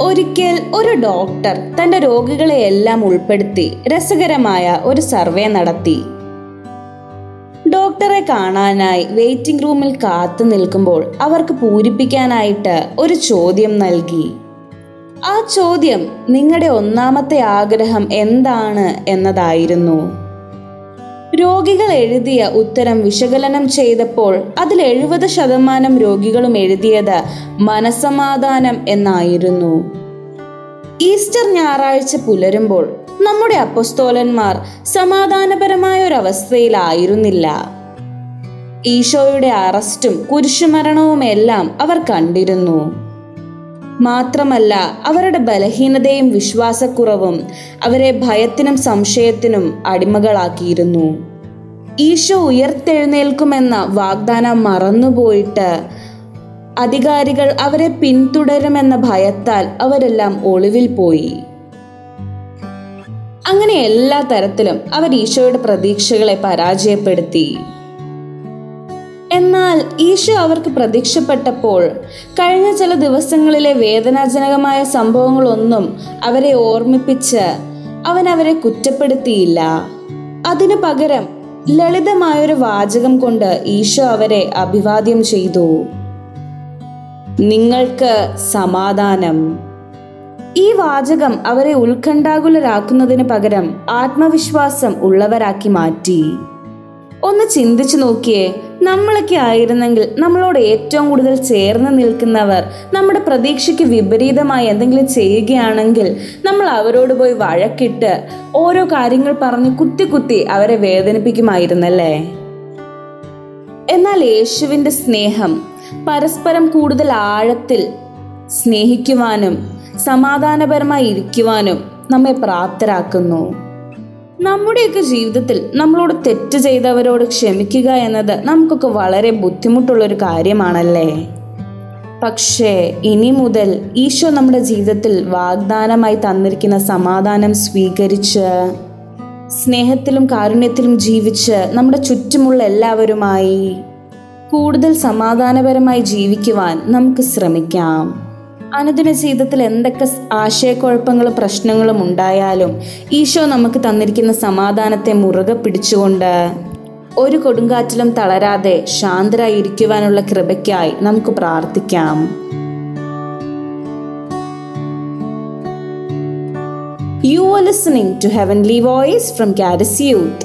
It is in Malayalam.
ഒരിക്കൽ ഒരു ഡോക്ടർ തന്റെ രോഗികളെയെല്ലാം ഉൾപ്പെടുത്തി രസകരമായ ഒരു സർവേ നടത്തി. ഡോക്ടറെ കാണാനായി വെയിറ്റിംഗ് റൂമിൽ കാത്തു നിൽക്കുമ്പോൾ അവർക്ക് പൂരിപ്പിക്കാനായിട്ട് ഒരു ചോദ്യം നൽകി. ആ ചോദ്യം നിങ്ങളുടെ ഒന്നാമത്തെ ആഗ്രഹം എന്താണ് എന്നതായിരുന്നു. രോഗികൾ എഴുതിയ ഉത്തരം വിശകലനം ചെയ്തപ്പോൾ അതിൽ എഴുപത് ശതമാനം രോഗികളും എഴുതിയത് മനസമാധാനം എന്നായിരുന്നു. ഈസ്റ്റർ ഞായറാഴ്ച പുലരുമ്പോൾ നമ്മുടെ അപ്പസ്തോലന്മാർ സമാധാനപരമായ ഒരു അവസ്ഥയിലായിരുന്നില്ല. ഈശോയുടെ അറസ്റ്റും കുരിശുമരണവും എല്ലാം അവർ കണ്ടിരുന്നു. മാത്രമല്ല അവരുടെ ബലഹീനതയും വിശ്വാസക്കുറവും അവരെ ഭയത്തിനും സംശയത്തിനും അടിമകളാക്കിയിരുന്നു. ഈശോ ഉയർത്തെഴുന്നേൽക്കുമെന്ന വാഗ്ദാനം മറന്നുപോയിട്ട് അധികാരികൾ അവരെ പിന്തുടരുമെന്ന ഭയത്താൽ അവരെല്ലാം ഒളിവിൽ പോയി. അങ്ങനെ എല്ലാ തരത്തിലും അവർ ഈശോയുടെ പ്രതീക്ഷകളെ പരാജയപ്പെടുത്തി. എന്നാൽ ഈശോ അവർക്ക് പ്രത്യക്ഷപ്പെട്ടപ്പോൾ കഴിഞ്ഞ ചില ദിവസങ്ങളിലെ വേദനാജനകമായ സംഭവങ്ങളൊന്നും അവരെ ഓർമ്മിപ്പിച്ച് അവൻ അവരെ കുറ്റപ്പെടുത്തിയില്ല. അതിനു പകരം ലളിതമായൊരു വാചകം കൊണ്ട് ഈശോ അവരെ അഭിവാദ്യം ചെയ്തു. നിങ്ങൾക്ക് സമാധാനം. ഈ വാചകം അവരെ ഉത്കണ്ഠാകുലരാക്കുന്നതിന് പകരം ആത്മവിശ്വാസം ഉള്ളവരാക്കി മാറ്റി. ഒന്ന് ചിന്തിച്ചു നോക്കിയേ. നമ്മളൊക്കെ ആയിരുന്നെങ്കിൽ നമ്മളോട് ഏറ്റവും കൂടുതൽ ചേർന്ന് നിൽക്കുന്നവർ നമ്മുടെ പ്രതീക്ഷയ്ക്ക് വിപരീതമായി എന്തെങ്കിലും ചെയ്യുകയാണെങ്കിൽ നമ്മൾ അവരോട് പോയി വഴക്കിട്ട് ഓരോ കാര്യങ്ങൾ പറഞ്ഞ് കുത്തി കുത്തി അവരെ വേദനിപ്പിക്കുമായിരുന്നല്ലേ? എന്നാൽ യേശുവിന്റെ സ്നേഹം പരസ്പരം കൂടുതൽ ആഴത്തിൽ സ്നേഹിക്കുവാനും സമാധാനപരമായി ഇരിക്കുവാനും നമ്മെ പ്രാപ്തരാക്കുന്നു. നമ്മുടെയൊക്കെ ജീവിതത്തിൽ നമ്മളോട് തെറ്റ് ചെയ്തവരോട് ക്ഷമിക്കുക എന്നത് നമുക്കൊക്കെ വളരെ ബുദ്ധിമുട്ടുള്ളൊരു കാര്യമാണല്ലേ? പക്ഷേ ഇനി മുതൽ ഈശോ നമ്മുടെ ജീവിതത്തിൽ വാഗ്ദാനമായി തന്നിരിക്കുന്ന സമാധാനം സ്വീകരിച്ച് സ്നേഹത്തിലും കാരുണ്യത്തിലും ജീവിച്ച് നമ്മുടെ ചുറ്റുമുള്ള എല്ലാവരുമായി കൂടുതൽ സമാധാനപരമായി ജീവിക്കുവാൻ നമുക്ക് ശ്രമിക്കാം. അനുദിന ജീവിതത്തിൽ എന്തൊക്കെ ആശയക്കുഴപ്പങ്ങളും പ്രശ്നങ്ങളും ഉണ്ടായാലും ഈശോ നമുക്ക് തന്നിരിക്കുന്ന സമാധാനത്തെ മുറുകെ പിടിച്ചുകൊണ്ട് ഒരു കൊടുങ്കാറ്റിലും തളരാതെ ശാന്തരായി ഇരിക്കുവാനുള്ള കൃപയ്ക്കായി നമുക്ക് പ്രാർത്ഥിക്കാം You are listening to Heavenly Voice from Caddis Youth.